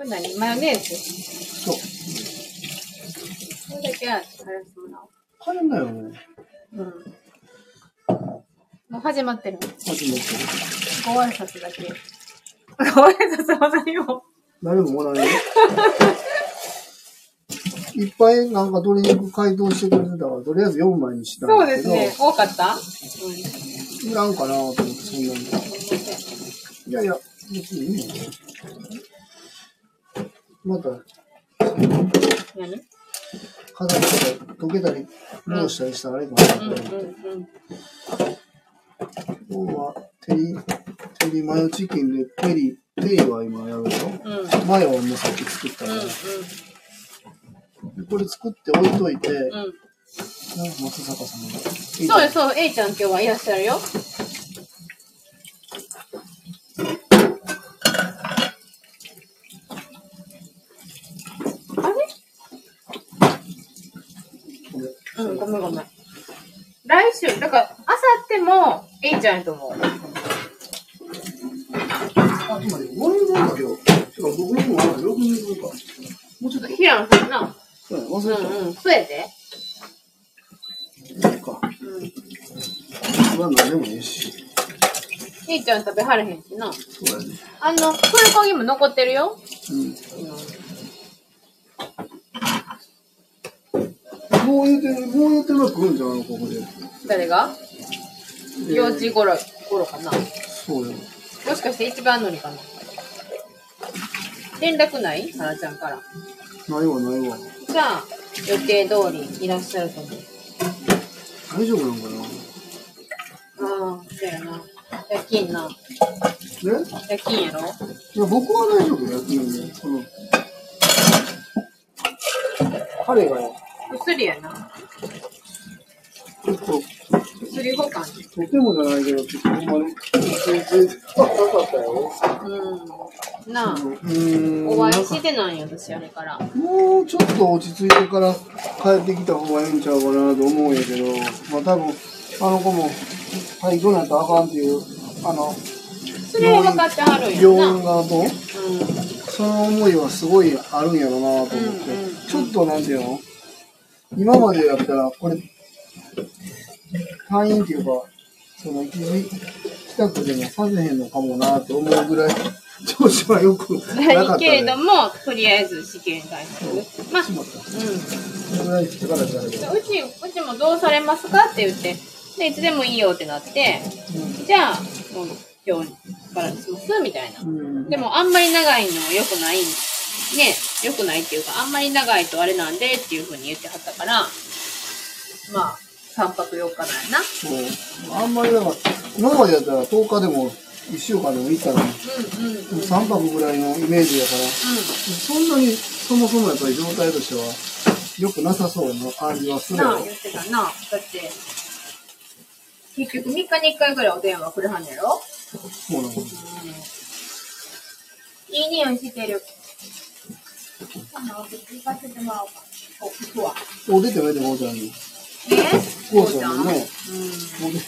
これ何？マヨネーズ？そう。これだけは貼らせてもらおう。カレンだよね。うん。もう始まってる。始まってる。ご挨拶だけ。ご挨拶は何も。誰もおらないよ。いっぱいなんか鶏肉解凍してくれてたから、とりあえず4枚にしたんそうだけど、ですね。多かった？いらんかなと思って、そんなに。いやいや、別にいいよ。また、うん。何？飾りとか溶けたり、戻したりしたらあれかなとうん思って。今日は、テリ、テリマヨチキンで、テリ、テリは今やるでしょうんうんマヨをね、さっき作ったから、うんでこれ作って置いといて、うん。なんか松坂さんが。そうそう、A ちゃん今日はいらっしゃるよ。あれうん、ごめんごめん。来週、だから、あさっても A ちゃんやと思う。あ、ちょっと待って、5人分だけど。てか、僕の分は6人分か。もうちょっと、平野さんな。そうや、忘うれた。んうん、そうやで。そっか。うん。まあ、何でもいいし。A ちゃん食べはれへんしな。そうやね。あの、プルコギも残ってるよ。うん。もう言うてる、もう言うてるの来るんじゃないの、ここで。誰が？で幼稚頃、頃かな。そうや。もしかして一番乗りかな連絡ない？はらちゃんから。ないわ、ないわ。じゃあ、予定通りいらっしゃると思う。大丈夫なんかな？ああ、そうやな。夜勤な。ね夜勤やろ？いや、僕は大丈夫、野球ね。その、彼がよ、薬やな。ちょっと、薬保管。とてもじゃないけど、ちょっとほんまに、全然、高かったよ。うん。なあ、うーん。お会いしてないよ、私、あれから。もうちょっと落ち着いてから帰ってきた方がいいんちゃうかなと思うんやけど、まあ多分、あの子も、はい、どうなったらあかんっていう、あの、それは分かってはるんや病な。院側と、その思いはすごいあるんやろなと思って、うんうんうんちょっとなんていうの？今までやったら、これ、退院っていうか、その一時帰宅でもさせへんのかもなって思うぐらい、調子はよく。なかった、ないけれ。ども、とりあえず試験対策。まあ、しまった。うそれぐらい力じゃない。うち、うちもどうされますかって言って、で、いつでもいいよってなって、じゃあ、もう今日からにしますみたいな。うん。でも、あん。まり長いのも良くない、ね、良くないっていうか、あんまり長いとあれなんでっていうふうに言ってはったから、まあ、3泊4日なんやな。そう。あんまりだから、今までやったら10日でも1週間でもいいから、ね、うんうんうん。うん。3泊ぐらいのイメージだから、そんなにそもそもやっぱり状態としては良くなさそうな感じはするよなあ、言ってたな。だって、結局3日に1回ぐらいお電話くれはんねやろ？そうなの。いい匂いしてる。あの、行かせてもらおうんに。え？こうちゃんもね、うん。もうで、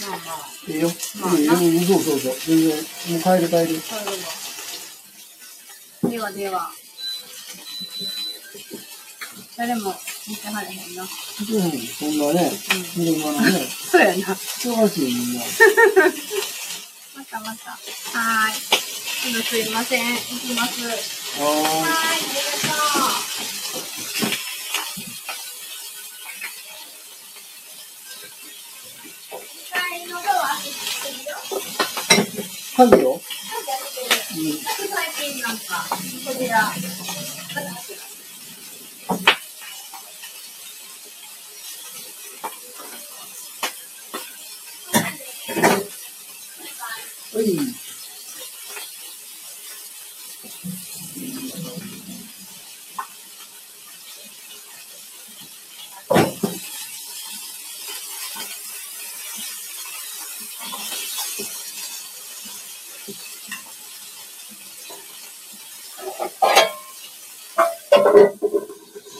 まあまあ。ええよ。まあなうんうん、そうそうそう。全然、もう帰る帰る。そうでは。では。誰も見てはれへんな。うん、そんなね、車のね、そうやな。忙しいみんな。またまた。はーい。今度すいません。行きます。はーい、あありがとう。はい、のドア開けてるよ。ー、鍵よ。なんこちら。はい。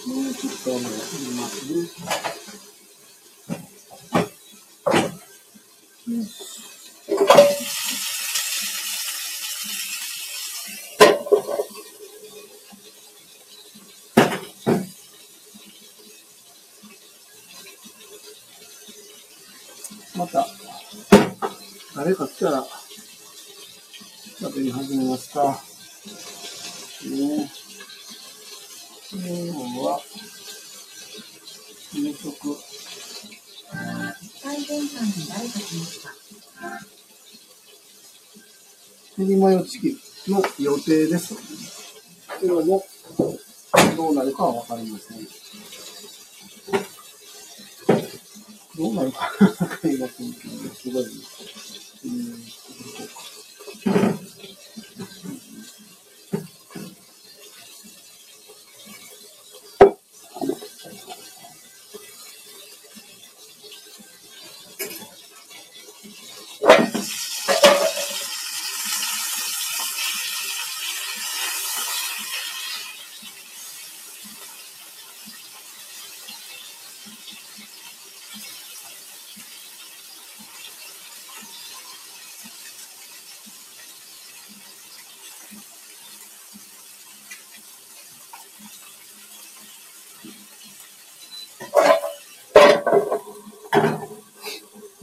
もうちょっとあの、今、また、誰か来たら、喋り始めますか。ね今日は、夕食。最前端に誰か来ました。練マヨチキンの予定です。も、どうなるかはわかりません。どうなるかわかりませんけど、すごい。うん、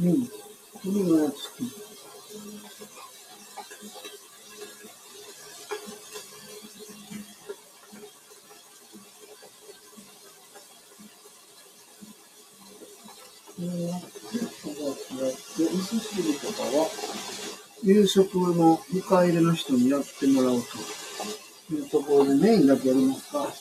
うん。これがチキン。これは、とが違って、味噌汁とかは、夕食の迎え入れの人にやってもらうというところでメインだけやりますか。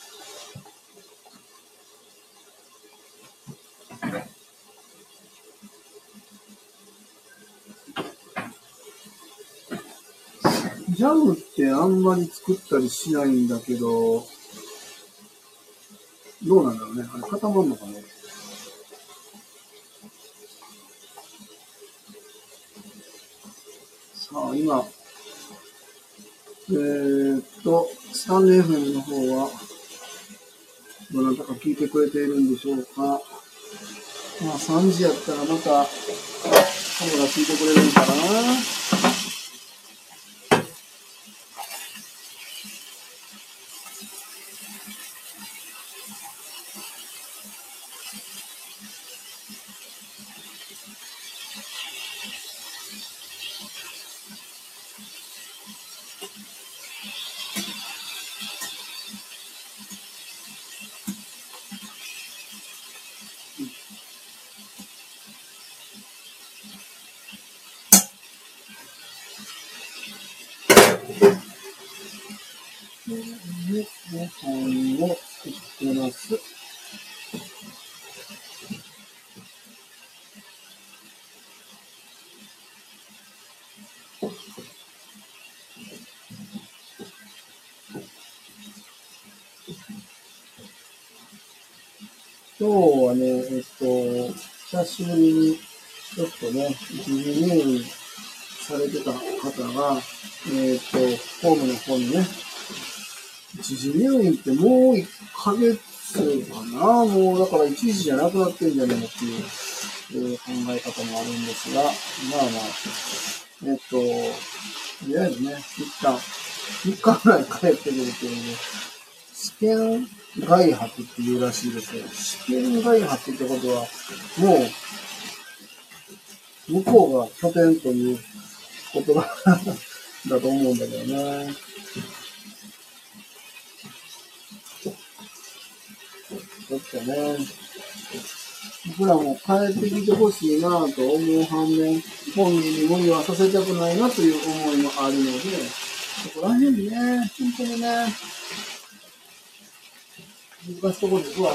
ジャムってあんまり作ったりしないんだけど、どうなんだろうね。あれ固まるのかね。さあ、今、えー、っと、スタンレー FM の方は、どなたか聞いてくれているんでしょうか。まあ、3時やったらまた、カメラ聞いてくれるのかな。で、ご飯を作ってます。今日はね、えっと、久しぶりに、ちょっとね、一時入院されてた方が、えっと、ホームの方にね、一時入院ってもう1ヶ月かなもうだから一時じゃなくなってんじゃないのっていう、考え方もあるんですが、まあまあ、えっと、とりあえずね、一旦、3日ぐらい帰ってくるっていうので、試験外泊っていうらしいですよ。試験外泊ってことは、もう、向こうが拠点という言葉だと思うんだけどね。ちょっとね、僕らも帰ってきてほしいなと思う反面、本人に無理はさせたくないなという思いもあるので、そこら辺にね、本当にね、難しいところですわ。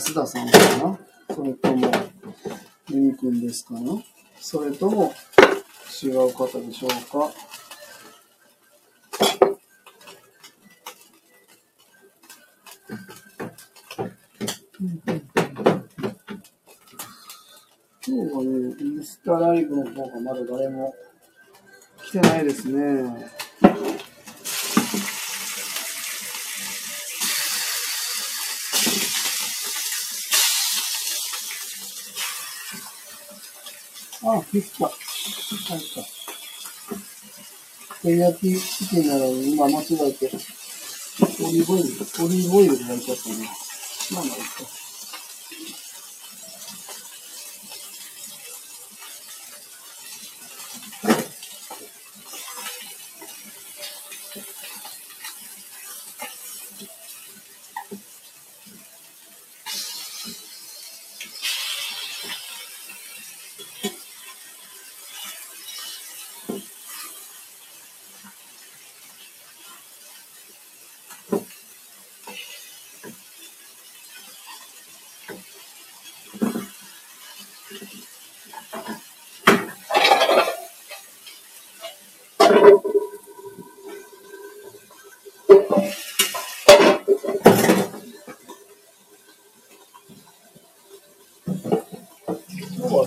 安田さんかな？それとも、ユミ君ですかな？それとも、違う方でしょうか？今日はね、インスタライブの方がまだ誰も来てないですね。あ、できた。入った。照り焼きチキンなのに今間違えて、オリーブオイル、オリーブオイルで焼いちゃったね。まあまあいいか。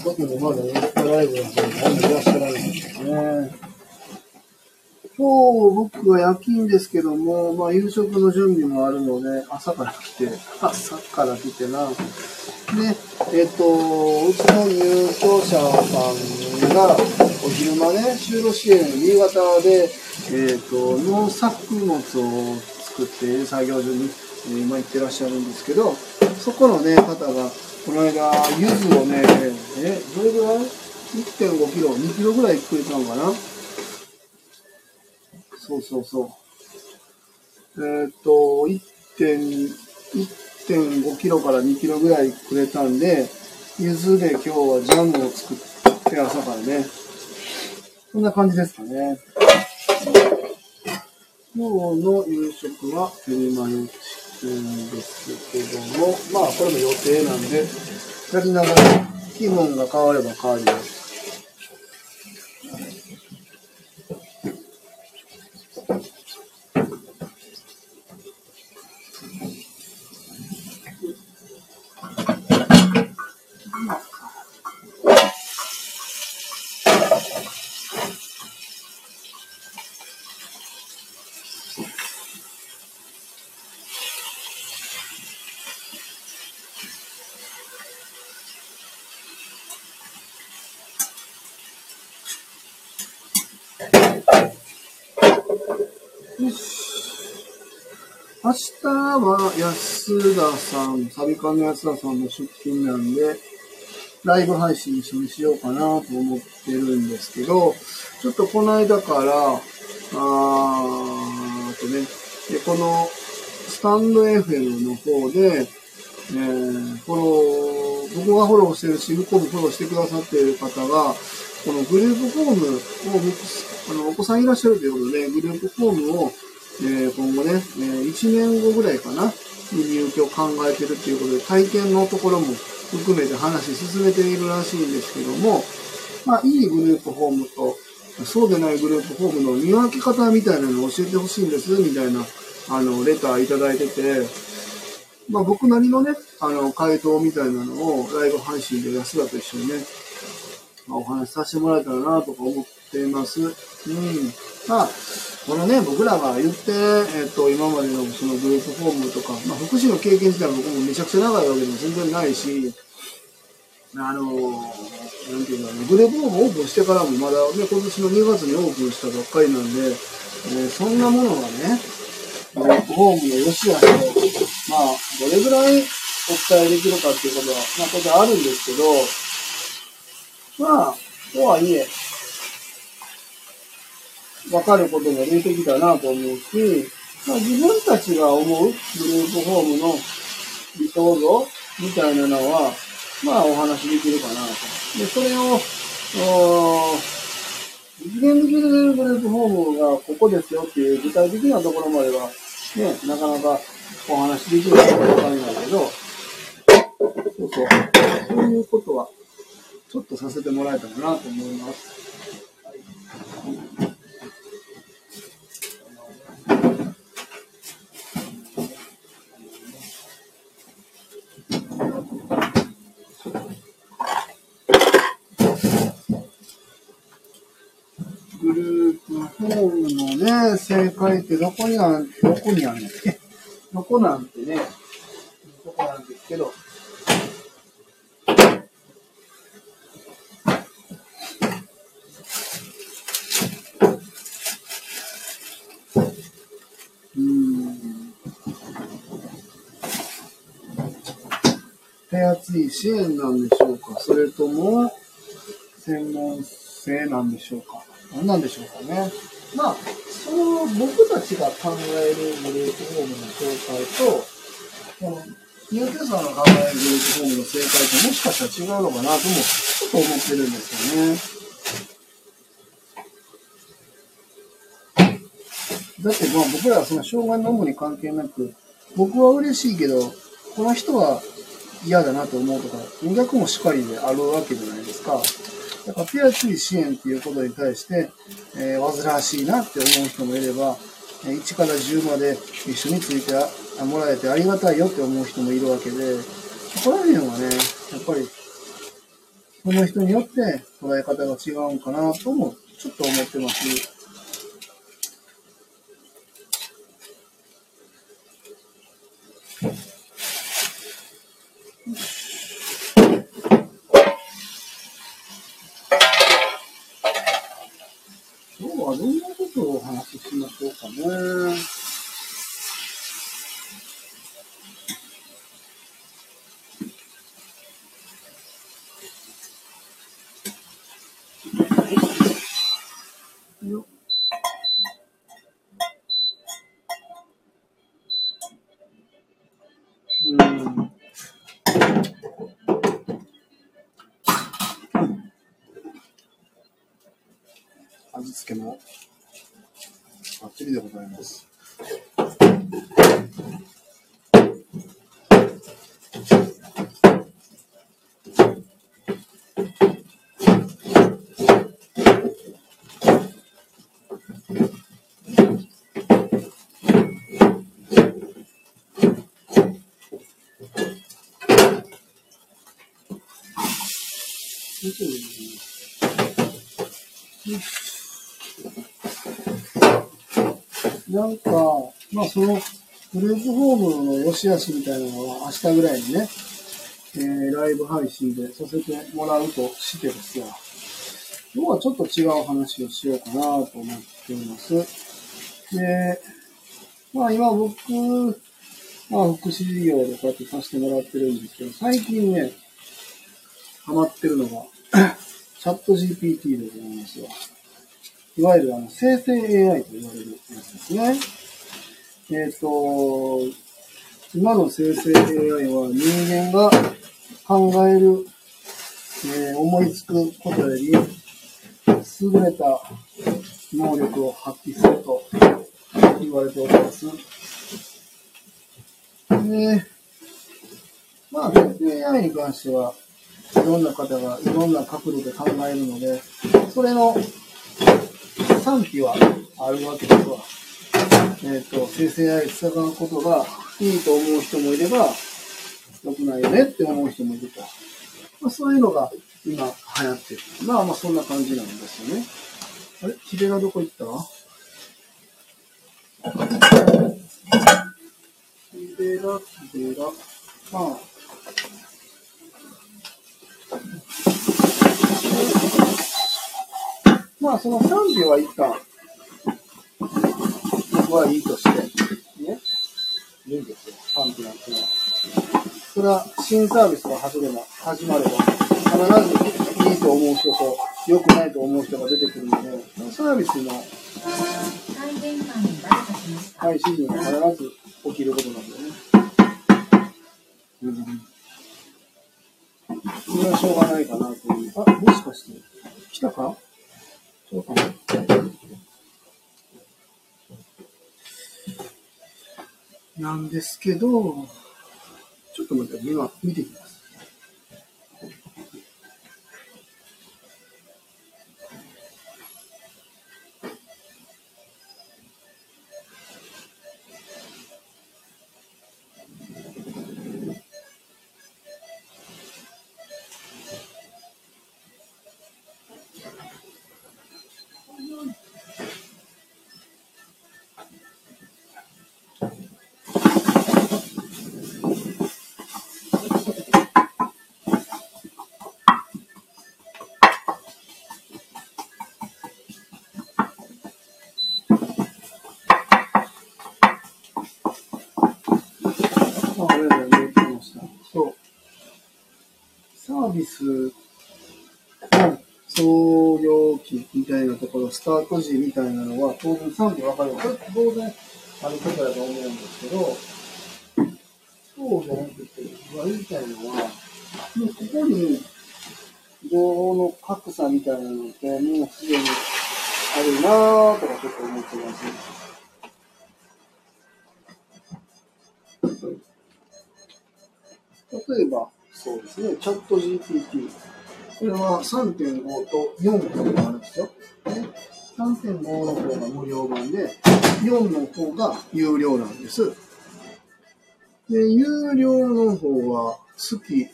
今日は特にまだインスタライブの方に誰もいらっしゃらないんですね。今日僕は夜勤ですけども、まあ夕食の準備もあるので、朝から来て、朝から来てな。で、えっ、と、うちの入居者さんがお昼間ね、就労支援夕方で、えっ、と、農作物を作っている作業所に、え今行ってらっしゃるんですけど、そこのね、方が、この間、柚子をね、え、どれぐらい ?1.5 キロ、2キロぐらいくれたのかな？そうそうそう。えーっと、1 1 5キロから2キロぐらいくれたんで、柚子で今日はジャムを作って朝からね。こんな感じですかね。今日の夕食はテリマヨチキンですけども、まあこれも予定なんで、やりながら気分が変われば変わります。明日は安田さん、サビカンの安田さんの出勤なんで、ライブ配信一緒にしようかなと思ってるんですけど、ちょっとこの間から、あーとね、でこのスタンド FM の方で、えーフォロー、僕がフォローしてるし、向こうもフォローしてくださっている方が、このグループフォームを、あの、お子さんいらっしゃるということで、グループフォームを、えー今後ね、えー1年後ぐらいかな、に入居を考えてるっていうことで、体験のところも含めて話進めているらしいんですけども、まあ、いいグループフォームと、そうでないグループフォームの見分け方みたいなのを教えてほしいんです、みたいな、あの、レターいただいてて、まあ、僕なりのね、あの、回答みたいなのをライブ配信で安田と一緒にね、まあ、お話しさせてもらえたらなとか思っています。うん。まあ、このね、僕らが言って、えっ、と、今までのそのグループフォームとか、まあ、福祉の経験自体は僕もめちゃくちゃ長いわけでも全然ないし、あのなんていうんだろう、グループフォームオープンしてからもまだね、今年の2月にオープンしたばっかりなんで、えーそんなものがね、グループフォームの良し悪しを、まあ、どれぐらいお伝えできるかっていうことは、まあ、当然あるんですけど、まあ、とはいえ、わかることが出てきたなと思うし、まあ、自分たちが思うグループホームの理想像みたいなのは、まあお話できるかなと。で、それを、実現できるグループホームがここですよっていう具体的なところまでは、ね、なかなかお話できるかわからないけど、そうそう、そういうことは、ちょっとさせてもらえたらなと思います。グループホームのね、正解ってどこにあん、どこにあんねんって。どこなんてね、どこなんですけど。手厚い支援なんでしょうかそれとも、専門性なんでしょうか何なんでしょうかね。まあ、その僕たちが考えるグループホームの正解と、この入居者の考えるグループホームの正解ともしかしたら違うのかなともちょっと思ってるんですよね。だってまあ僕らはその障害の有無に関係なく、僕は嬉しいけど、この人は嫌だなと思うとか、逆もしかりであるわけじゃないですか。だから手厚い支援っていうことに対して、えー、煩わしいなって思う人もいれば、1から10まで一緒についてもらえてありがたいよって思う人もいるわけで、そこら辺はね、やっぱり、その人によって捉え方が違うんかなとも、ちょっと思ってます。をお話ししましょうかね。なんか、まあそのグループホームの良し悪しみたいなのは明日ぐらいにね、えーライブ配信でさせてもらうとしてですよ。今日はちょっと違う話をしようかなと思っています。で、まあ今僕、まあ福祉事業でこうやってさせてもらってるんですけど、最近ね、ハマってるのが、チャット GPT でございますよ。いわゆるあの生成 AI と言われるやつですね。えっ、と、今の生成 AI は人間が考える、えー思いつくことより優れた能力を発揮すると言われております。で、まあ、生成 AI に関しては、いろんな方がいろんな角度で考えるので、それの賛否はあるわけですわ。えっ、と、生成 AI 使うことがいいと思う人もいれば、良くないよねって思う人もいると。まあ、そういうのが今流行ってる。まあまあそんな感じなんですよね。あれ？ヒデラどこ行った？ヒデラ、ヒデラ。まあ。まあその賛否は一旦、僕はいいとして、ね。いいんですよ、賛否なんてのは。それは新サービスが始めば始まれば、必ずいいと思う人と良くないと思う人が出てくるので、そのサービスの最前端に誰かしました。開始時に必ず起きることなんだよね。うん。それはしょうがないかなという。あ、もしかして、来たか？そうかな。なんですけど、ちょっと待って、今見てきます。誰々が言ってました。そう。サービスの創業期みたいなところ、スタート時みたいなのは、当分賛否分かれ、これ当然あることだと思うんですけど、そうじゃなくて、僕が言いたいのは、もうここに、情報の格差みたいなのって、もうすでにあるなぁとかちょっと思ってます。例えば、そうですね、チャット GPT。これは3.5と4があるんですよ。ね、3.5の方が無料版で、4の方が有料なんです。で、有料の方は月、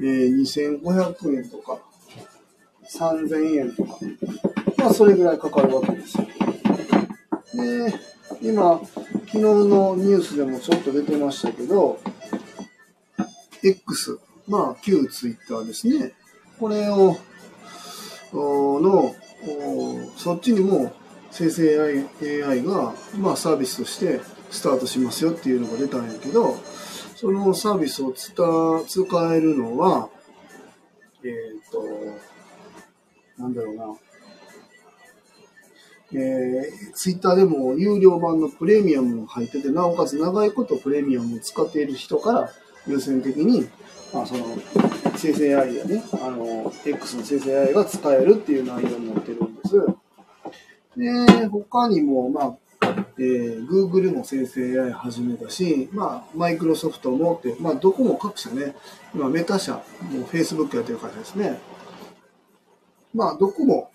えー、2500円とか、3000円とか、まあそれぐらいかかるわけです。で、今、昨日のニュースでもちょっと出てましたけど、X、まあ旧ツイッターですね。これを、の、そっちにも生成 AI, AI が、まあ、サービスとしてスタートしますよっていうのが出たんやけど、そのサービスを使えるのは、えっ、と、なんだろうな。えー、ツイッターでも有料版のプレミアムが入ってて、なおかつ長いことプレミアムを使っている人から優先的に、まあ、その生成 AI やね、あの、X の生成 AI が使えるっていう内容になってるんです。で、他にも、まあ、えー、Google も生成 AI 始めたし、まあ、マイクロソフトもって、まあ、どこも各社ね、今、メタ社、もう Facebook やってる会社ですね。まあ、どこも、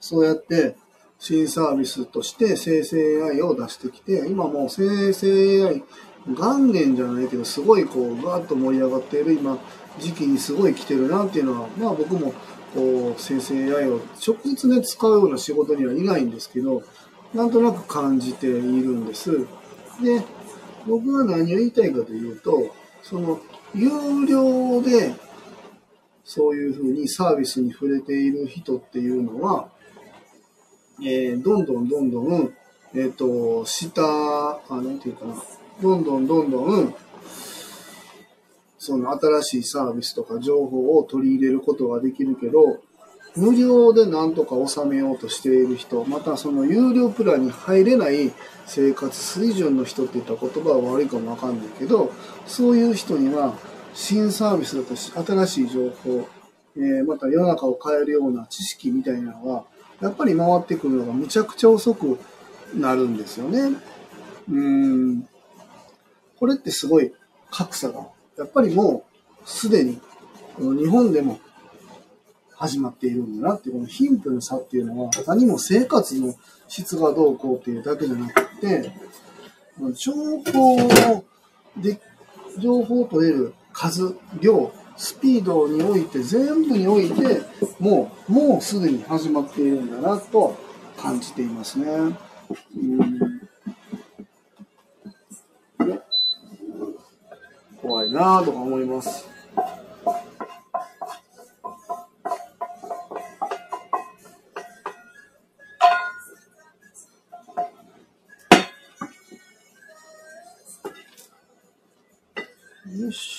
そうやって、新サービスとして生成 AI を出してきて、今もう生成 AI 元年じゃないけど、すごいこう、ガーッと盛り上がっている今、時期にすごい来てるなっていうのは、まあ僕も、こう、生成 AI を直接ね、使うような仕事にはいないんですけど、なんとなく感じているんです。で、僕が何を言いたいかというと、その、有料で、そういうふうにサービスに触れている人っていうのは、えー、どんどんどんどん、えっ、ー、と、下、あ、なんていうかな、どんどんどんどん、その新しいサービスとか情報を取り入れることができるけど、無料でなんとか収めようとしている人、またその有料プランに入れない生活水準の人って言った言葉は悪いかもわかんないけど、そういう人には新サービスだとし、新しい情報、えー、また世の中を変えるような知識みたいなのが、やっぱり回ってくるのがむちゃくちゃ遅くなるんですよね。うん。これってすごい格差が、やっぱりもうすでに日本でも始まっているんだなって、この貧富の差っていうのは、何も生活の質がどうこうっていうだけじゃなくて、情報で、情報を取れる数、量、スピードにおいて、全部において、もう、もうすでに始まっているんだなと感じていますね。うん怖いなぁとか思います。よし。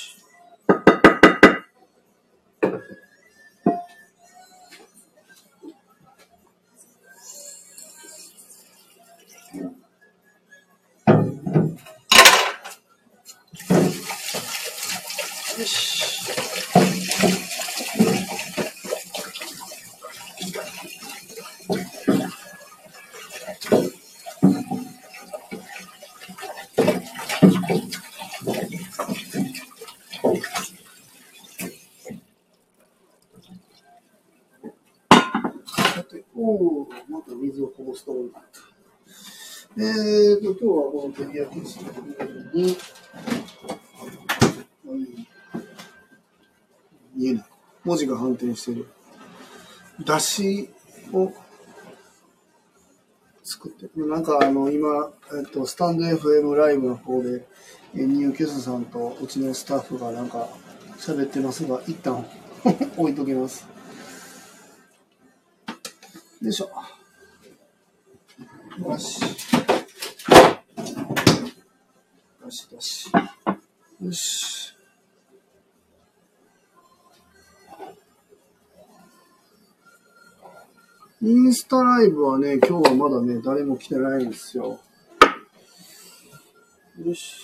水をこぼすところになっ。と、今日はこの照り焼きにに、見えない。文字が反転してる。だしを作って。なんかあの、今、えっと、スタンド FM ライブの方で、えニューキュスさんとうちのスタッフがなんか喋ってますが、一旦 置いときます。よいしょ。よし。よしよし。よし。インスタライブはね、今日はまだね、誰も来てないんですよ。よし。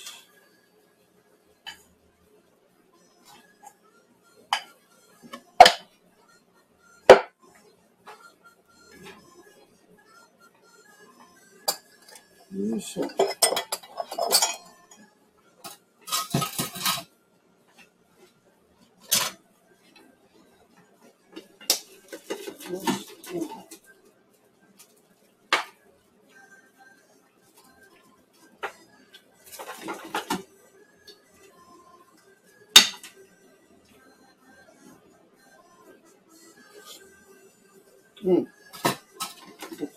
よいしょ。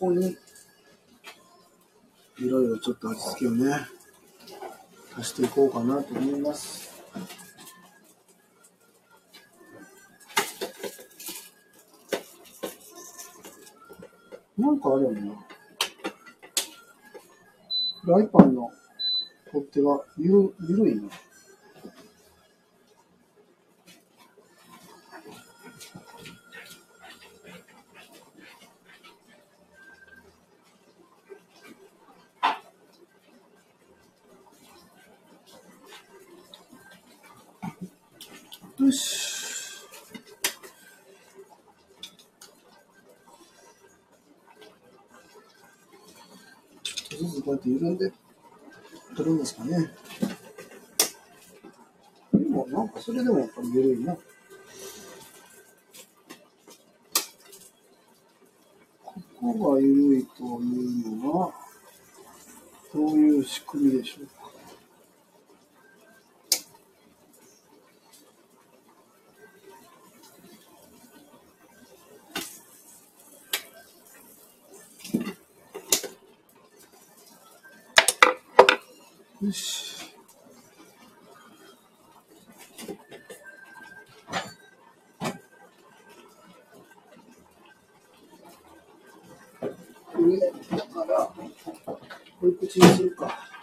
こに、いろいろちょっと味付けをね、足していこうかなと思います。なんかあれやな。フライパンの取っ手がゆる、ゆるいな。よし。上だから、こういう口にするか。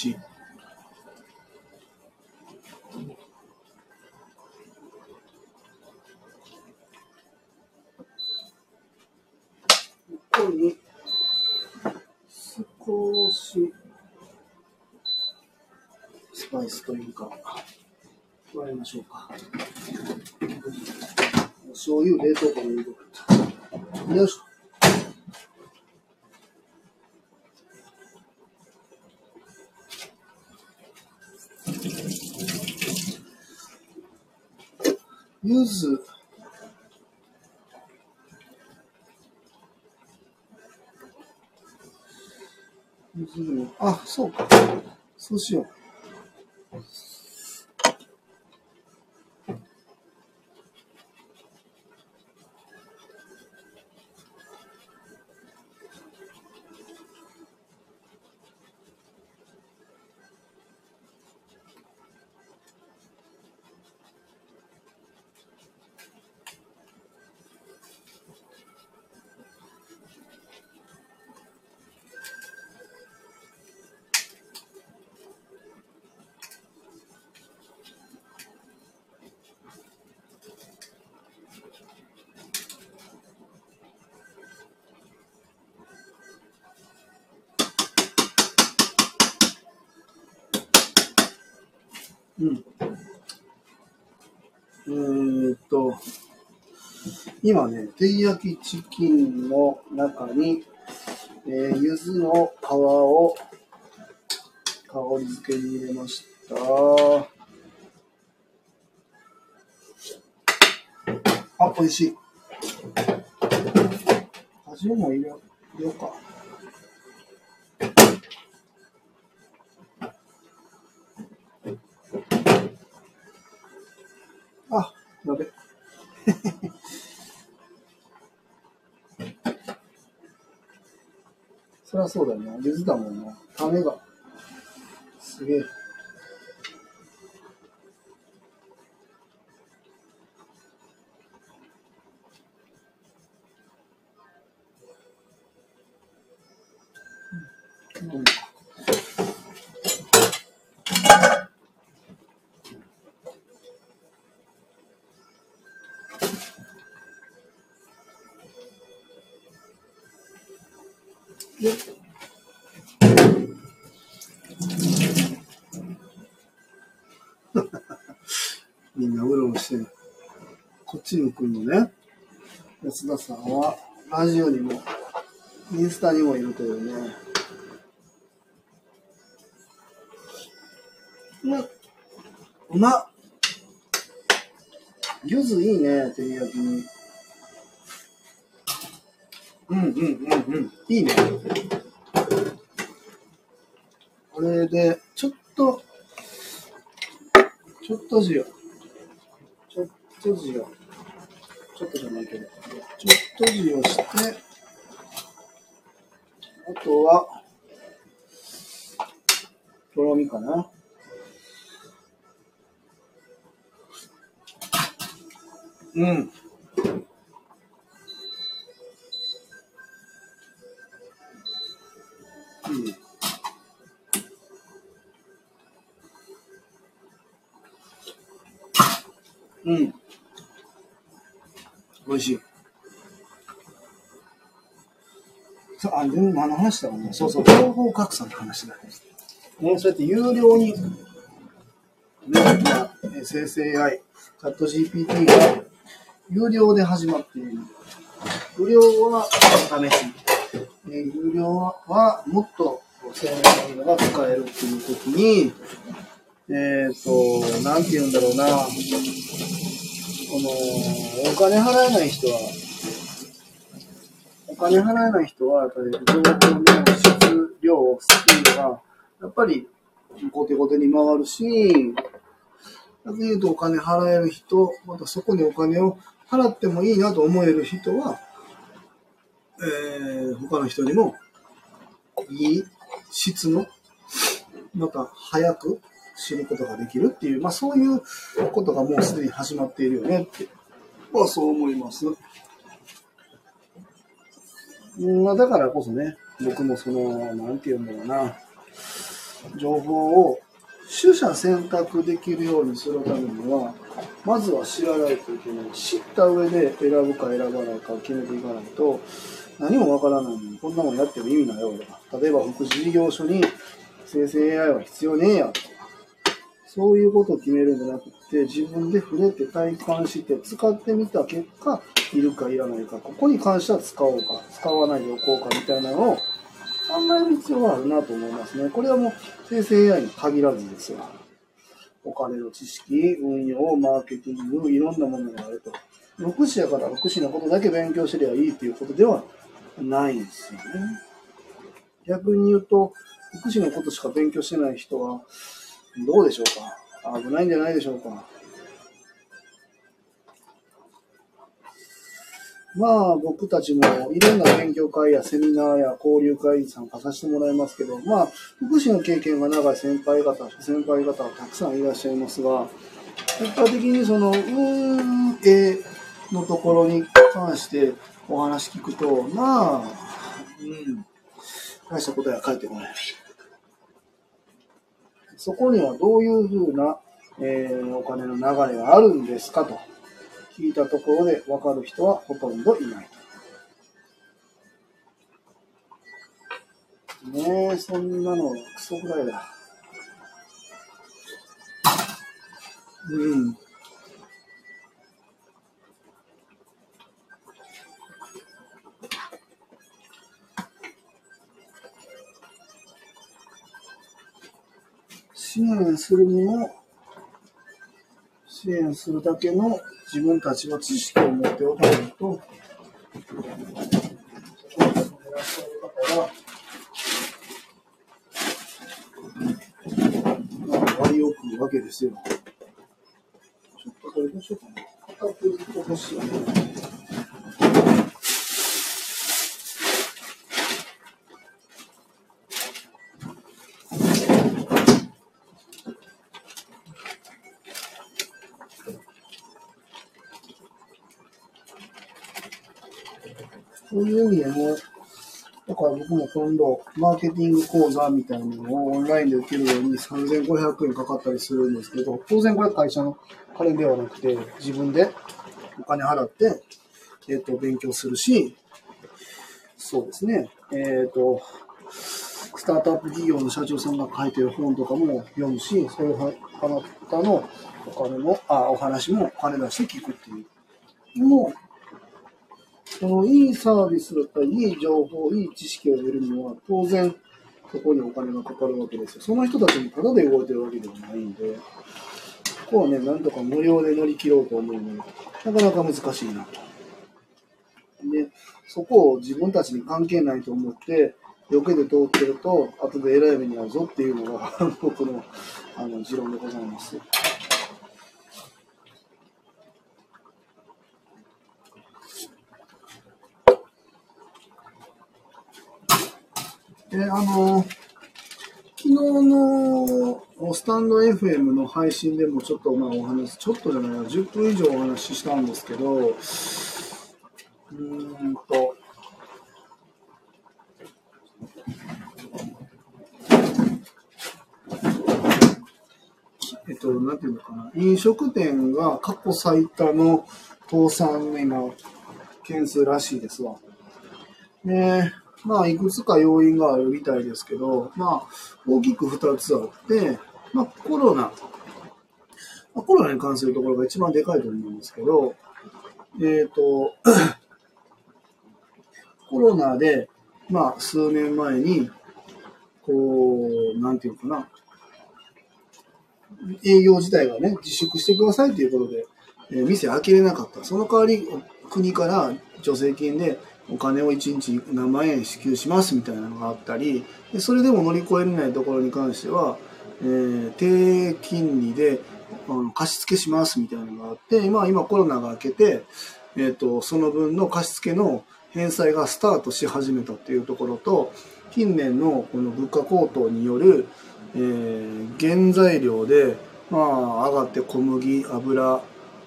しい。ここに少しスパイスというか加えましょうか。お醤油冷凍庫に入れとく。よいしょ。ゆず、ゆずでもあ、そうか。そうしよう。今ね、照り焼きチキンの中に、えー、柚子の皮を香り付けに入れました。あ、美味しい。味も入れようか。そうだよな。柚子だもんな。種が。みんなうろうろしてる。こっちに来るのね。安田さんは、ラジオにも、インスタにもいるというね。うん。うまっ。柚子いいね、照り焼きに。うんうんうんうん。いいね。これで、ちょっと、ちょっと塩。ちょっと塩。ちょっとじゃないけど。ちょっとじをして、あとは、とろみかな。うん。話だろうね。そうそう、情報格差の話だね。ね、そうやって有料に、ね、生成 AI、チャット GPT が有料で始まっている。無料は試し。え有料はもっと性能のいいのが使えるっていう時に、えっ、と、なんて言うんだろうな。この、お金払えない人は、金払えない人は、やっぱり情報の質量、スピードが、やっぱり、コテコテに回るし、逆に言うとお金払える人、またそこにお金を払ってもいいなと思える人は、えー、他の人にも、いい質の、また早く知ることができるっていう、まあそういうことがもうすでに始まっているよねって、まあそう思います。まあだからこそね、僕もその、なんて言うんだろうな、情報を取捨選択できるようにするためには、まずは知らないといけない。知った上で選ぶか選ばないかを決めていかないと、何もわからないのに、こんなもんやっても意味ないよとか、例えば福祉事業所に生成 AI は必要ねえやと、そういうことを決めるんじゃなくて、自分で触れて体感して使ってみた結果、いるかいらないか、ここに関しては使おうか、使わないでおこうかみたいなのを考える必要があるなと思いますね。これはもう生成 AI に限らずですよ。お金の知識、運用、マーケティング、いろんなものがあると。福祉やから福祉のことだけ勉強すればいいっていうことではないんですよね。逆に言うと、福祉のことしか勉強してない人は、どうでしょうか？危ないんじゃないでしょうか？まあ、僕たちもいろんな勉強会やセミナーや交流会に参加させてもらいますけど、まあ、福祉の経験が長い先輩方、先輩方はたくさんいらっしゃいますが、結果的にその運営のところに関してお話聞くと、まあ、うん、大した答えは返ってこない。そこにはどういうふうな、えーお金の流れがあるんですかと聞いたところで分かる人はほとんどいないと。ねえ、そんなのクソぐらいだ。うん。支援するにも、支援するだけの自分たちは知識を持っておかないと、そこに住んでら、まあ、割を食うわけですよ。ちょっとこれどうしようかな。片手ずっと欲しいよね。そういう意味でも、だから僕も今度、マーケティング講座みたいなのをオンラインで受けるように3500円かかったりするんですけど、当然これは会社の金ではなくて、自分でお金払って、えっ、と、勉強するし、そうですね、えっ、と、スタートアップ企業の社長さんが書いてる本とかも読むし、そういうはあなたのお金も、あ、お話もお金出して聞くっていう。もう、そのいいサービスだったり、いい情報、いい知識を得るには、当然、そこにお金がかかるわけですよ。その人たちにタダで動いてるわけではないんで、ここはね、なんとか無料で乗り切ろうと思うのに、なかなか難しいなと。で、そこを自分たちに関係ないと思って、避けて通ってると、後で偉い目に遭うぞっていうのが 僕のあの持論でございます。で、あの、昨日のスタンド FM の配信でもちょっとまあお話、ちょっとじゃない、10分以上お話ししたんですけど、うーんと、えっと、なんていうのかな、飲食店が過去最多の倒産の今、件数らしいですわ。で、まあ、いくつか要因があるみたいですけど、まあ、大きく2つあって、まあ、コロナ、まあ、コロナに関するところが一番でかいと思うんですけど、えっ、と、コロナで、まあ、数年前に、こう、なんていうかな、営業自体がね、自粛してくださいということで、えー店開けれなかった。その代わり、国から助成金でお金を1日何万円支給しますみたいなのがあったり、でそれでも乗り越えれないところに関しては、えー低金利であの貸付しますみたいなのがあって、今、今コロナが明けて、えっ、と、その分の貸付の返済がスタートし始めたっていうところと、近年のこの物価高騰による、えー原材料で、まあ、上がって小麦、油、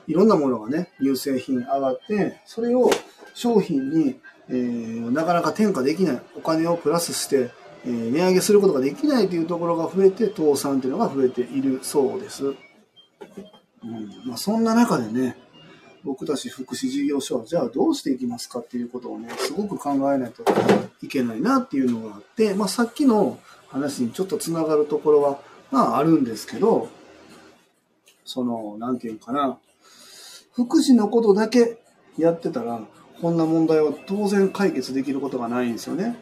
いろんなものがね、乳製品上がって、それを商品に、えーなかなか転嫁できない、お金をプラスして、えー値上げすることができないというところが増えて、倒産というのが増えているそうです。うん。まあ、そんな中でね、僕たち福祉事業所はじゃあどうしていきますかっていうことをね、すごく考えないといけないなっていうのがあって、まあ、さっきの話にちょっとつながるところは、まああるんですけど、その、なんていうかな、福祉のことだけやってたら、こんな問題は当然解決できることがないんですよね。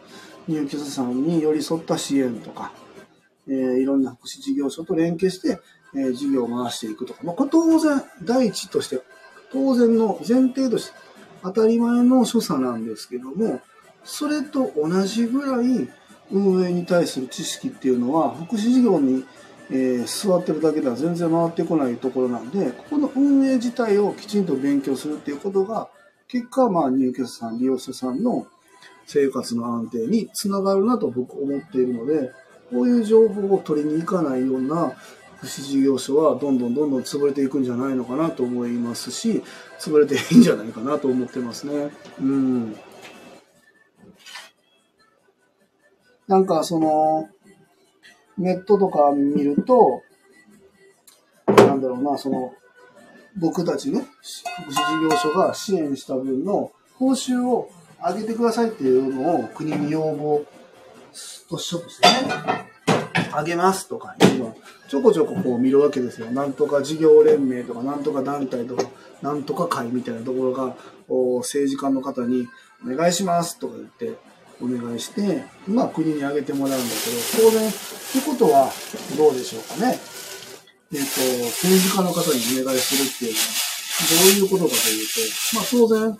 入居者さんに寄り添った支援とか、えーいろんな福祉事業所と連携して、えー事業を回していくとか、まあ、これ当然第一として、当然の前提として当たり前の所作なんですけども、それと同じぐらい運営に対する知識っていうのは、福祉事業に、えー座ってるだけでは全然回ってこないところなんで、ここの運営自体をきちんと勉強するっていうことが、結果、まあ、入居者さん、利用者さんの生活の安定につながるなと僕思っているので、こういう情報を取りに行かないような福祉事業所はどんどんどんどん潰れていくんじゃないのかなと思いますし、潰れていいんじゃないかなと思ってますね。うん。なんかその、ネットとか見ると、なんだろうな、その、僕たちね、福祉事業所が支援した分の報酬を上げてくださいっていうのを国に要望としとしてね、上げますとかいうのをちょこちょここう見るわけですよ。なんとか事業連盟とか、なんとか団体とか、なんとか会みたいなところが、政治家の方にお願いしますとか言って、お願いして、まあ国に上げてもらうんだけど、当然、ってことはどうでしょうかね。えっ、と、政治家の方にお願いするっていうのは、どういうことかというと、まあ当然、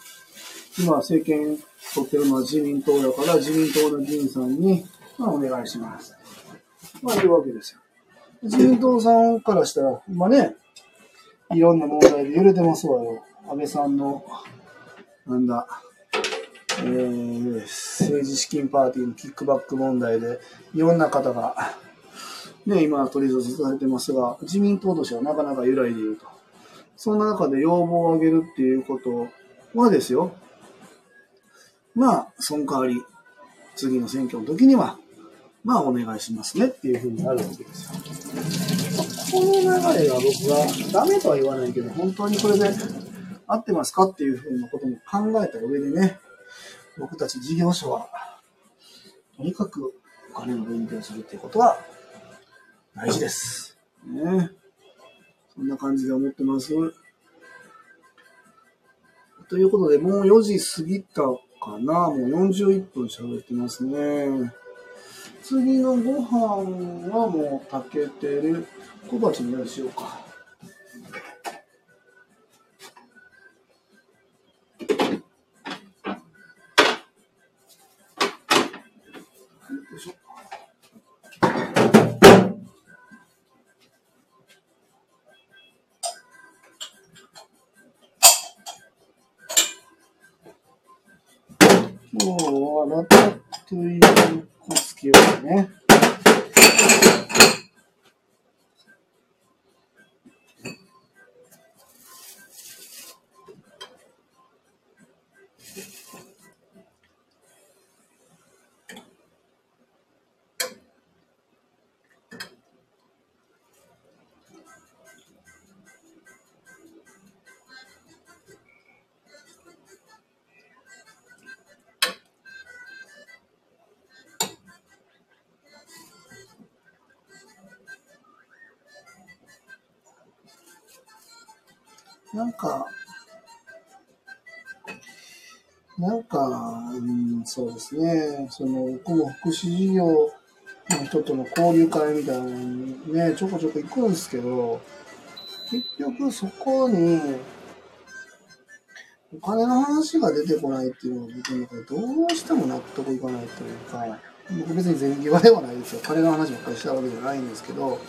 今政権取ってるのは自民党だから、自民党の議員さんに、まあお願いします。まあいうわけですよ。自民党さんからしたら、今ね、いろんな問題で揺れてますわよ。安倍さんの、なんだ、えー、政治資金パーティーのキックバック問題で、いろんな方が、ね、今取り沙汰されてますが、自民党としてはなかなか揺らいでいると。そんな中で要望を上げるっていうことはですよ、まあ、その代わり、次の選挙の時には、まあ、お願いしますねっていうふうになるわけですよ。この流れが僕はダメとは言わないけど、本当にこれで合ってますかっていうふうなことも考えた上でね、僕たち事業者は、とにかくお金の勉強するっていうことは大事です。ね。そんな感じで思ってます。ということで、もう4時過ぎたかな。もう41分喋ってますね。次のご飯はもう炊けてる小鉢にしようか。そうですね、その、僕も福祉事業の人との交流会みたいなのにね、ちょこちょこ行くんですけど、結局そこに、お金の話が出てこないっていうのが僕の中でどうしても納得いかないというか、僕別に全業ではないですよ。金の話ばっかりしたわけじゃないんですけど、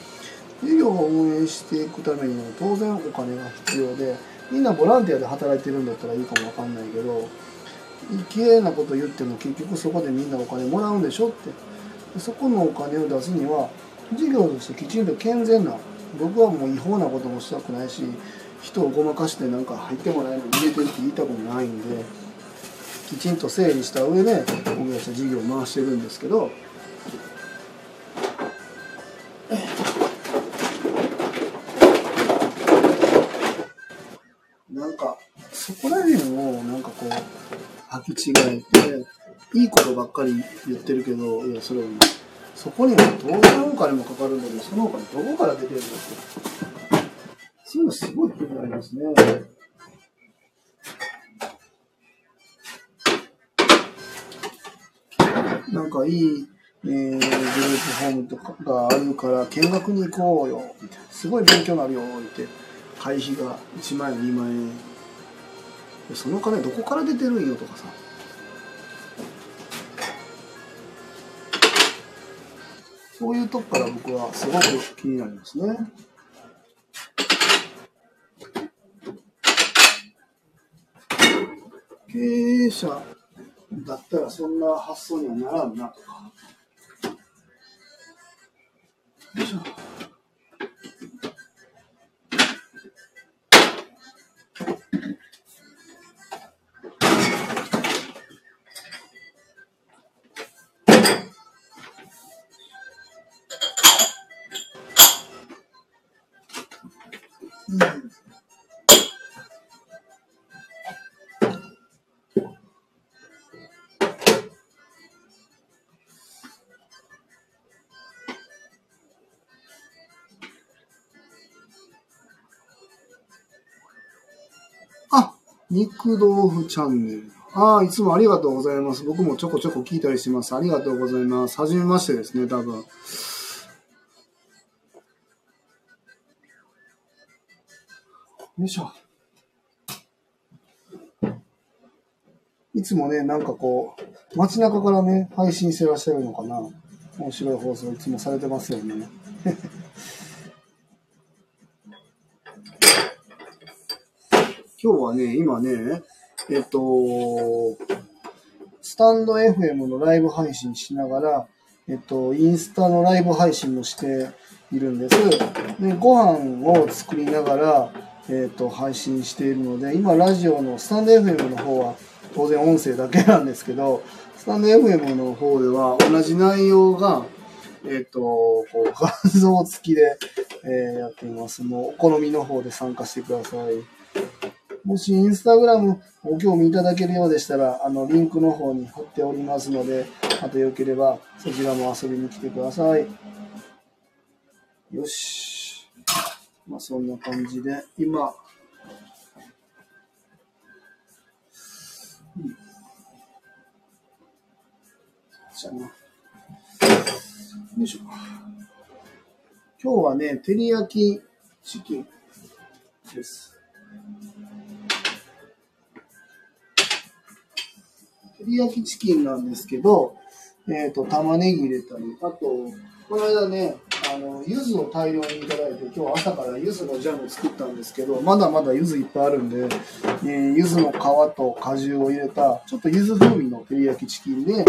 事業を運営していくためには当然お金が必要でみんなボランティアで働いてるんだったらいいかもわかんないけど綺麗なこと言っても結局そこでみんなお金もらうんでしょって。そこのお金を出すには事業としてきちんと健全な僕はもう違法なこともしたくないし人をごまかしてなんか入ってもないの入れてるって言いたくもないんできちんと整理した上で僕たちは事業を回してるんですけど履き違えて、いいことばっかり言ってるけど、いや、それは、そこには当然お金もかかるんだけど、そのお金どこから出てるんだって。そういうのすごい気になりますね。なんかいい、えー、グループホームとかがあるから見学に行こうよ、みたいな。すごい勉強になるよ、って。会費が1万円、2万円。その金どこから出てるんよとかさ。そういうとこから僕はすごく気になりますね。経営者だったらそんな発想にはならんなとか。よいしょ。肉豆腐チャンネル。ああ、いつもありがとうございます。僕もちょこちょこ聞いたりします。ありがとうございます。はじめましてですね、多分。よいしょ。いつもね、なんかこう、街中からね、配信してらっしゃるのかな。面白い放送いつもされてますよね。今日はね、今ね、えっと、スタンド FM のライブ配信しながら、えっと、インスタのライブ配信もしているんです。で、ご飯を作りながら、えっと、配信しているので、今、ラジオのスタンド FM の方は、当然音声だけなんですけど、スタンド FM の方では同じ内容が、えっ、と、こう画像付きで、えーやっています。もうお好みの方で参加してください。もしインスタグラムご興味いただけるようでしたら、あの、リンクの方に貼っておりますので、またよければそちらも遊びに来てください。よし。まあそんな感じで、今、じゃあな。よいしょ。今日はね、照り焼きチキンです。照り焼きチキンなんですけど、えっ、と、玉ねぎ入れたり、あと、この間ね、あの、柚子を大量にいただいて、今日朝から柚子のジャム作ったんですけど、まだまだ柚子いっぱいあるんで、えー柚子の皮と果汁を入れた、ちょっと柚子風味の照り焼きチキンで、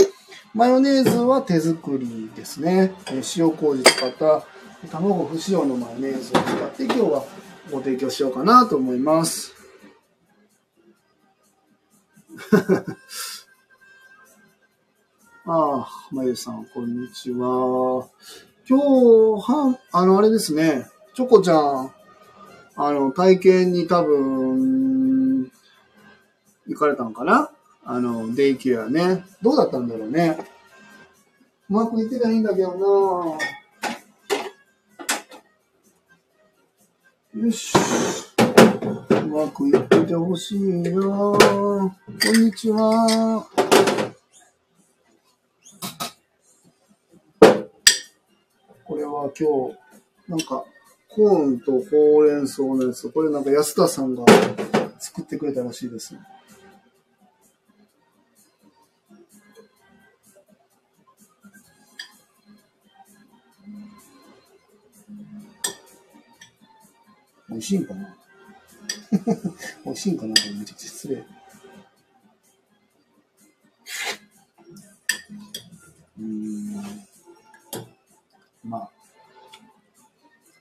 マヨネーズは手作りですね。えー塩麹使った、卵不使用のマヨネーズを使って、今日はご提供しようかなと思います。ああ、まゆさん、こんにちは。今日、は、あの、あれですね、チョコちゃん、あの、体験に多分、行かれたのかな？あの、デイケアね。どうだったんだろうね。うまくいってたらいいんだけどなよし。うまくいっててほしいなこんにちは。今日、なんか、コーンとほうれん草のやつ、これなんか安田さんが作ってくれたらしいです。美味しいんかな？美味しいんかな？これめちゃくちゃ失礼。うん。まあ、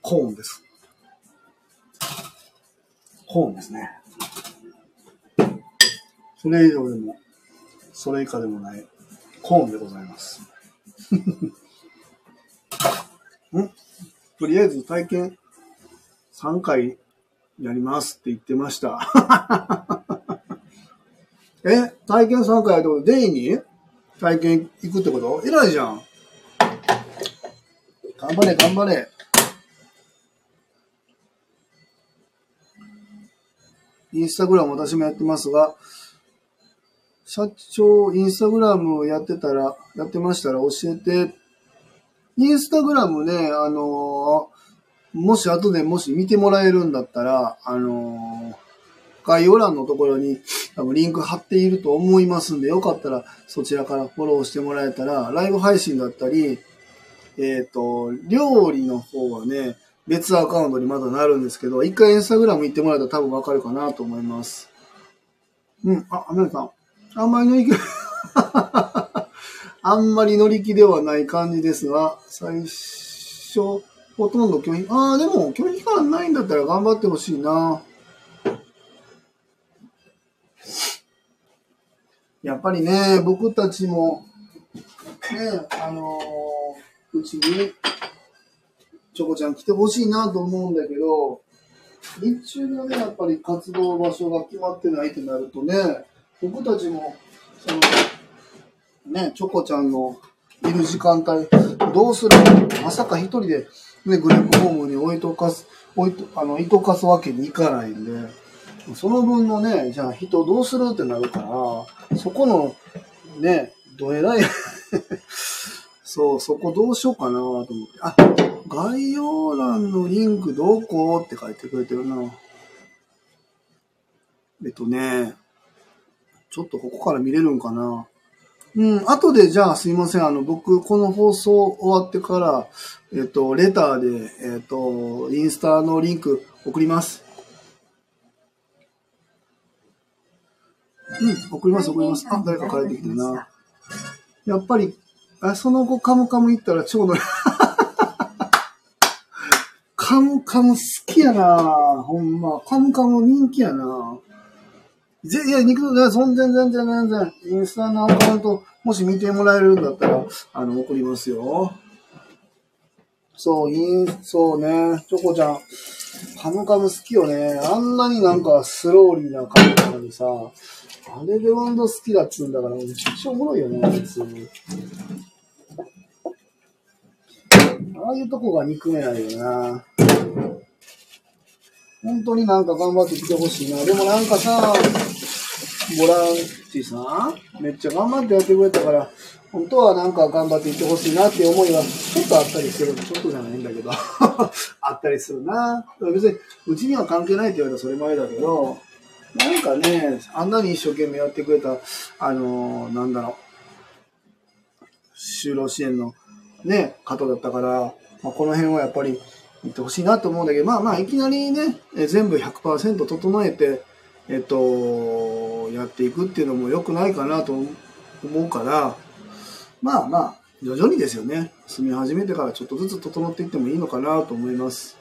コーンです。コーンですね。それ以上でも、それ以下でもない、コーンでございます。ん？とりあえず体験3回やりますって言ってました。え？体験3回やってこと？デイに？体験行くってこと？偉いじゃん。頑張れ、頑張れ。インスタグラム私もやってますが、社長、インスタグラムやってたら、やってましたら教えて。インスタグラムね、あのーもし後でもし見てもらえるんだったら、あのー概要欄のところに多分リンク貼っていると思いますんで、よかったらそちらからフォローしてもらえたら、ライブ配信だったり、えっ、と、料理の方はね、別アカウントにまだなるんですけど、一回インスタグラム行ってもらえたら多分わかるかなと思います。うん、あ、アメリさん。あんまり乗り気、あんまり乗り気ではない感じですが、最初、ほとんど拒否、ああ、でも拒否感ないんだったら頑張ってほしいな。やっぱりね、僕たちも、ね、あのーうちに、チョコちゃん来てほしいなと思うんだけど、日中のね、やっぱり活動場所が決まってないってなるとね、僕たちも、その、ね、チョコちゃんのいる時間帯、どうするまさか一人で、ね、グループホームに置いとかす、置いと、あの、いとかすわけにいかないんで、その分のね、じゃあ人どうするってなるから、そこの、ね、どえらい、そう、そこどうしようかなと思って。あ、概要欄のリンクどこって書いてくれてるな。えっとね、ちょっとここから見れるんかな。うん、後でじゃあすいません。あの、僕、この放送終わってから、えっと、レターで、えっと、インスタのリンク送ります。うん、送ります、送ります。あ、誰か帰ってきてるな。やっぱり、あその後カムカム行ったら超の、カムカム好きやなほんま。カムカム人気やなぜいや、肉、ね、そん全然全然全然、インスタのアカウント、もし見てもらえるんだったら、あの、送りますよ。そう、イン、そうね、チョコちゃん、カムカム好きよね。あんなになんかスローリーなカムなのにさ、あれで温度好きだっつうんだから、めちゃくちゃおもろいよね、普通に。ああいうとこが憎めないよな。本当になんか頑張ってきてほしいな。でもなんかさ、ボランティさんめっちゃ頑張ってやってくれたから、本当はなんか頑張っていってほしいなっていう思いはちょっとあったりする。ちょっとじゃないんだけど。あったりするな。別に、うちには関係ないって言われたらそれ前だけど、なんかね、あんなに一生懸命やってくれた、あのーなんだろう、就労支援のね、方だったから、まあ、この辺はやっぱり言ってほしいなと思うんだけど、まあまあ、いきなりね、え全部100%整えて、えっと、やっていくっていうのも良くないかなと思うから、まあまあ、徐々にですよね。住み始めてからちょっとずつ整っていってもいいのかなと思います。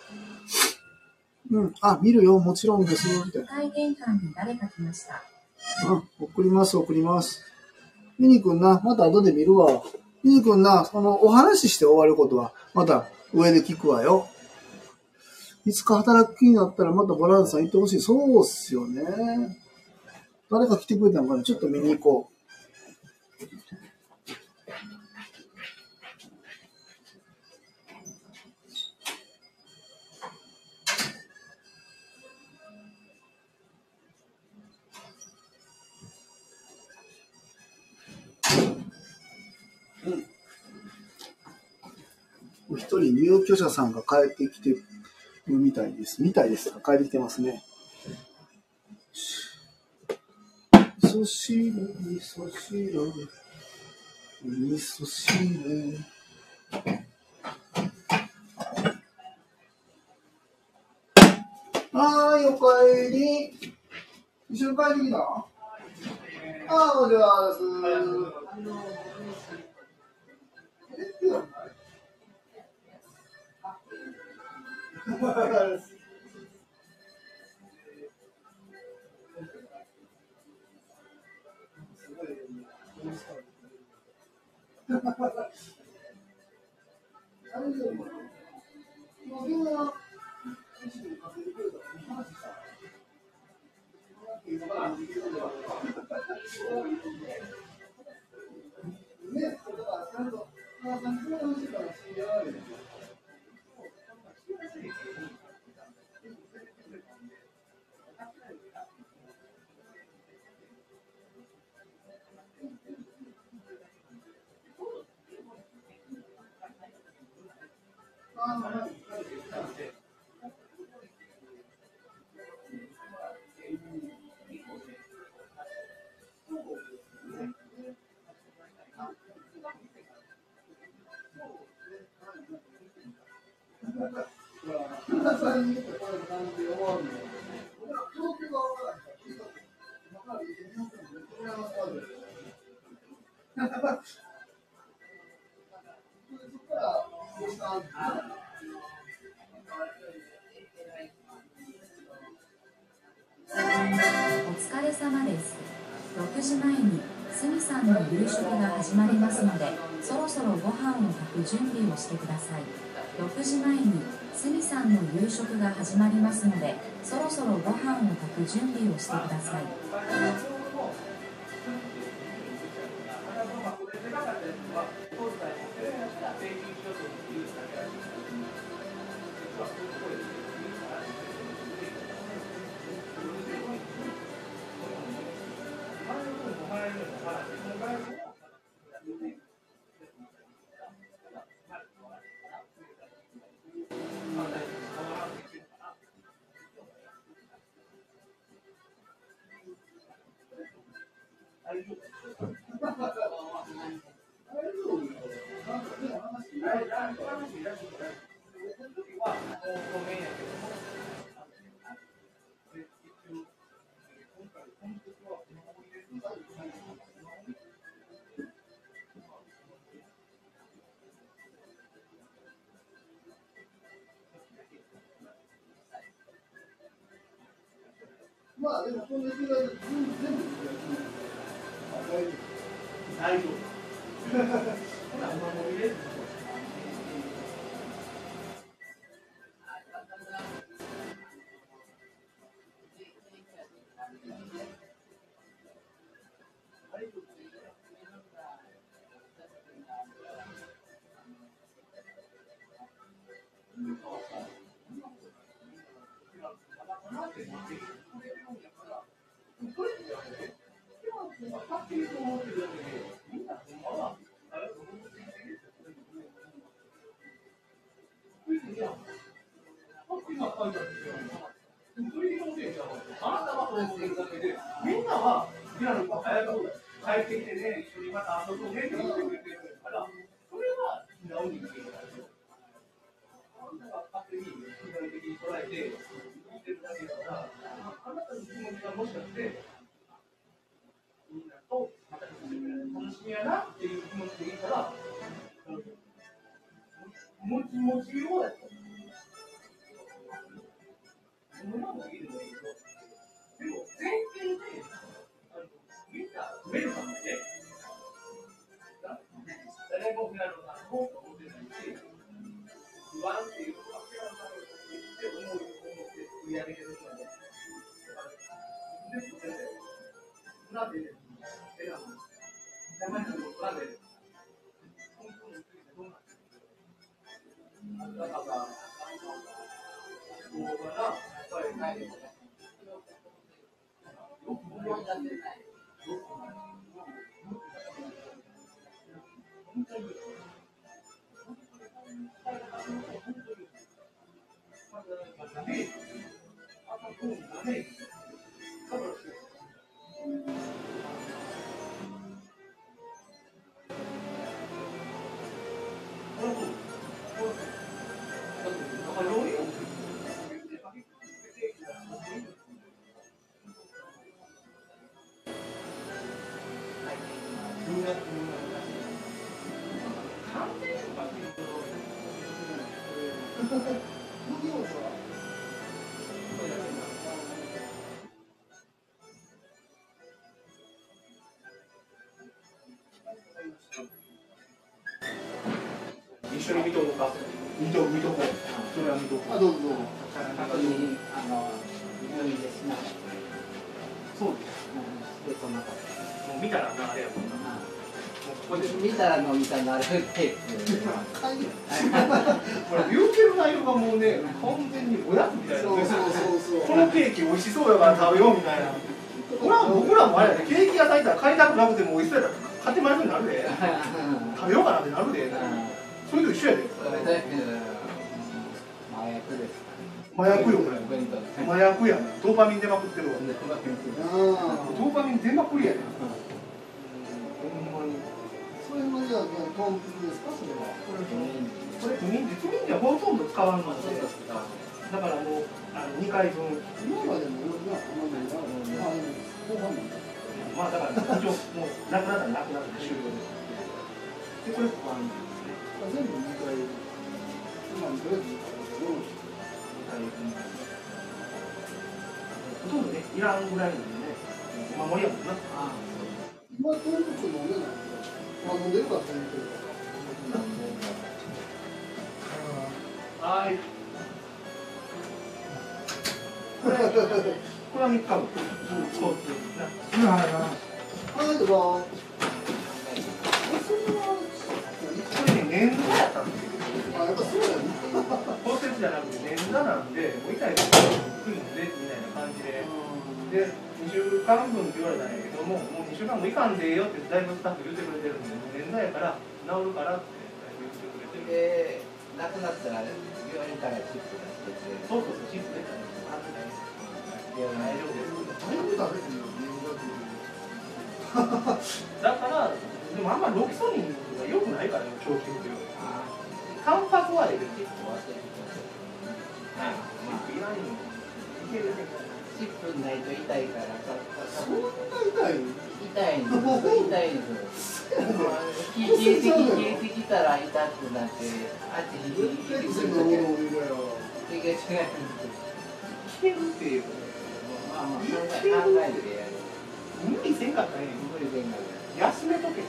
うん。あ、見るよ。もちろんです。みたいな。2階玄関に誰か来ました。あ、送ります、送ります。ミニくんな、また後で見るわ。ゆうくんな、その、お話しして終わることは、また上で聞くわよ。いつか働く気になったらまたボランスさん行ってほしい。そうっすよね。誰か来てくれたのかなちょっと見に行こう一人入居者さんが帰ってきてるみたいです。みたいです。帰ってきてますね。味噌汁、味噌汁、味噌汁。はーい、おかえり。一緒に帰ってきたああ、おじゃす。えっ お準備をしてください。6時前にすみさんの夕食が始まりますので、そろそろご飯を炊く準備をしてください。まあでもこんな気が全部全部大丈夫。大丈夫。ほら、お守りです。みまだ一緒に見とこうか。見と見とこう。それは見とこう。あどうぞどうぞ。確認、あの、入院ですな。そうです。で、こんな感もう見たらなあれやもんな。もうここでじ。見たら飲みたなるテープ。会議これ言うてる内容がもうね、完全におやつみたいな。そうそうそうそうこのケーキ美味しそうやから食べようみたいな。ほら僕らもあれやで、ケーキ屋さん行ったら買いたくなくても美味しそうやったら買ってまいるになるで。食べようかなってなるで。それと一緒やで。麻薬です。麻薬よこれ。麻薬やな。ドーパミン出まくってるわ。ドーパミン出まくりやね。ほんまに。それはトンプですかそれは？これこれ不眠で不眠ではほとんど使わんので。だからもうあの2回分。今までもなんだまあだから一応もうなくなったらなくなったら終了です。でこれ不安ですね。全部2回今にとりあえず2回だけどほとんどね、いらんぐらいなんでね、お守りやもんな。あ今トンプ飲んでないまあ飲んでるからトンプはい。これ、は3日分。そうですな。はいどうぞえそれはこれね、捻挫やったんですよ。あやっぱそうやね骨折じゃなくて捻挫なんで、もう痛いとこ来るんで、みたいな感じで。で、2週間分って言われたんやけども、もう2週間もいかんでええよってだいぶスタッフ言ってくれてるんで、もう捻挫やから治るからってだいぶ言ってくれてる。で、亡くなったら病院からチップがしてくれる。そうそうそう、チップ出たね。あっ だから、でもあんまロキソニンとか良くないからね、長期服用。タンパクはええけど、チップ忘れて。い、まあ、いらんよ。いけるね。チップないと痛いから、そんな痛い痛いんです。痛いんです。消えてき消えてきたら痛くなって、あっちに絶対引き薬飲むのずる俺がよけ違うんです。消えるっていう。あまあまあ考えてやる無理せんかったらええね無理せんが休めとけ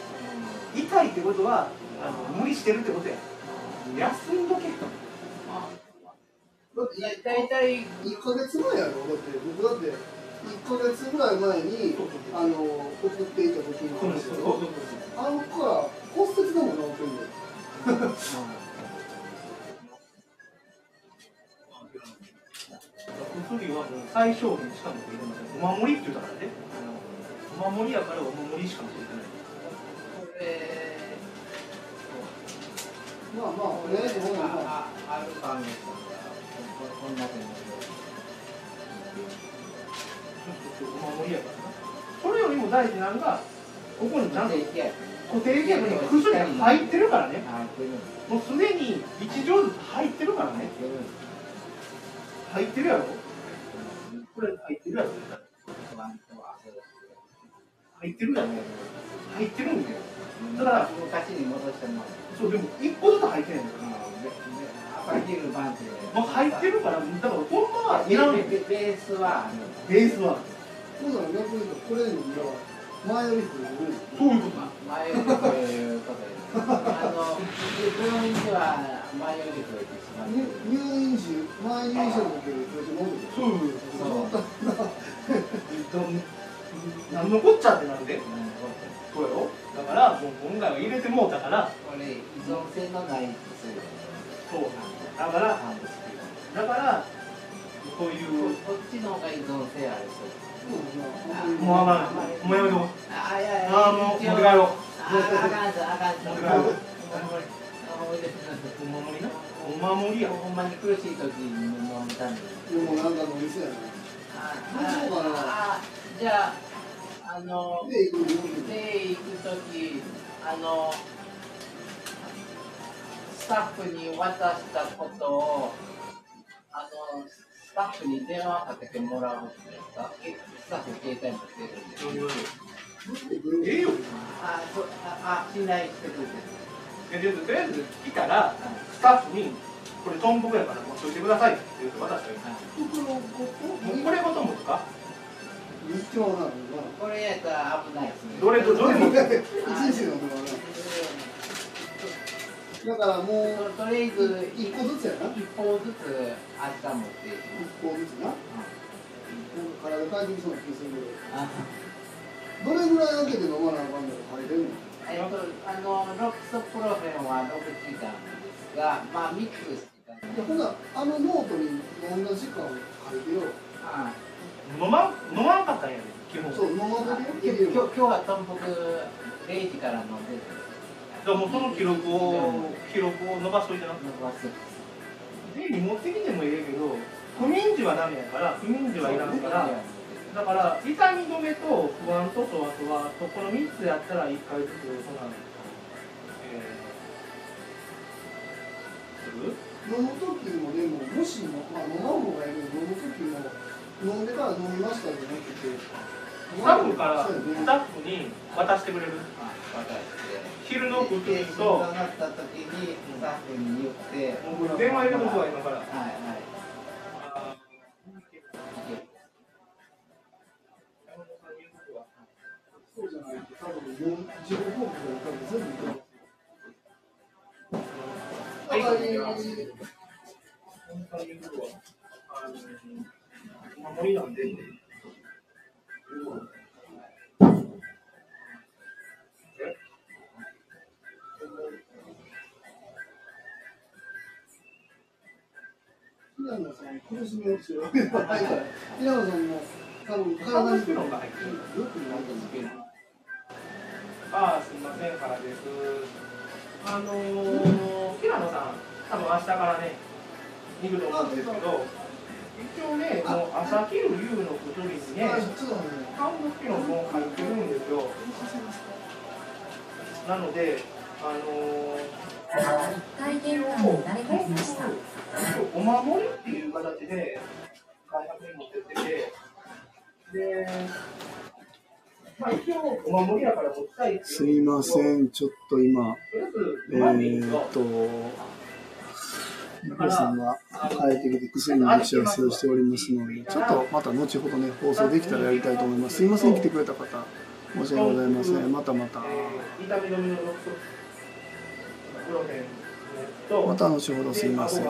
痛いってことはあの無理してるってことや。休んどけだってだ大体1ヶ月前や。ろだって僕だって1ヶ月ぐらい前にあの送っていた時の話や。ろあの子から骨折でも治ってんだよ薬はもう最小限しか持っていけませんお守りって言うたからね。お守りやからお守りしか持っていけないこれまあまあとりあえずほなまああるかんですここんな感じお守りやからなそれよりも大事なのがここにちゃんとで固定ケーブルに薬が入ってるからね。もうすでに1錠ずつ入ってるからね。入ってるやろこれ入ってるやろ入ってるやろ入ってるんだよただから昔に戻してもそうでも1個ずつ入ってんねん朝昼晩ってもう入ってるからだからほんまはいらんベベースはベースはほんなら逆に言うとこれの裏は前より増えるそういうこと前より増えることでの病院では前より増えてしまってる入院時前入院した。時より増えてもうそういうそう何のこっちゃってなんで？そうやろだからもう今回は入れてもうたからこれ依存性のない薬そうだからなんですけどだからこういうこっちの方が依存性あるそうもうあかんもうやめとこうあいやいやあもう持って帰ろうああかんぞあかんぞ持って帰ろうお守りお守りなお守りやほんまに苦しい時に飲むためにでもなんかの店やなあそうかなあじゃああので行くので行く時あのスタッフに渡したことをあのスタッフに電話かけてもらうんですかスタッフ携帯持ってるんでええよ。あそうああ信頼してくれてる。とりあえず来たらスタッフにこれトンボやから持っといてくださいって言って渡したらいい袋ごともうこれごと持つか？一丁なのこれやったら危ないですね。どれとどれも一日のものなだからもうととりあえず一個ずつやな。一方ずつ明日持って一個ずつな。なんか体変えてきそうな気がするあけどどれぐらい開けて飲まなあかんのか書いてんの？えっと、あのロキソプロフェンは6時間ですが、まあ、ミックスしてたいやほなあのノートに飲んだ時間を書いてよあ飲まん飲まんかったんやね基本。そう飲まんあと今日今日はとんぷく0時から飲んでる。じゃあもうその記録を記録を伸ばしといてな。伸ばす。家に持ってきてもいいけど不眠時はダメやから不眠時はいらんからだから痛み止めと不安ととあとはとこの3つやったら1回ずつそんな、えー、する？飲む時もでももしも、まあ、飲まん方がいいけど飲む時も飲んでから飲みましたじゃなくて。スタッフからスタッフに渡してくれる。あ渡して昼の食で事となった時にスタッフに言って。電話入れとくわ今から。はいはい守りなんで平野さん苦しみをしてるわけではない。から平野さんも多分体によくない。と思うけどああすみませんからです。あのー、平野さん多分明日からね行くと思うんですけど一応ねもう朝昼夕の薬にねあちょっとね。カブスピロンも入ってるんですよ。なのであのー、1階玄関に誰か来ました。お守りっていう形で開発に持ってってて、で、すいませんちょっと今えーっとゆこさんが帰ってきて薬の打ち合わせをしておりますので、ちょっとまた後ほどね、放送できたらやりたいと思います。すいません、来てくれた方。申し訳ございません。またまた。また後ほどすいません。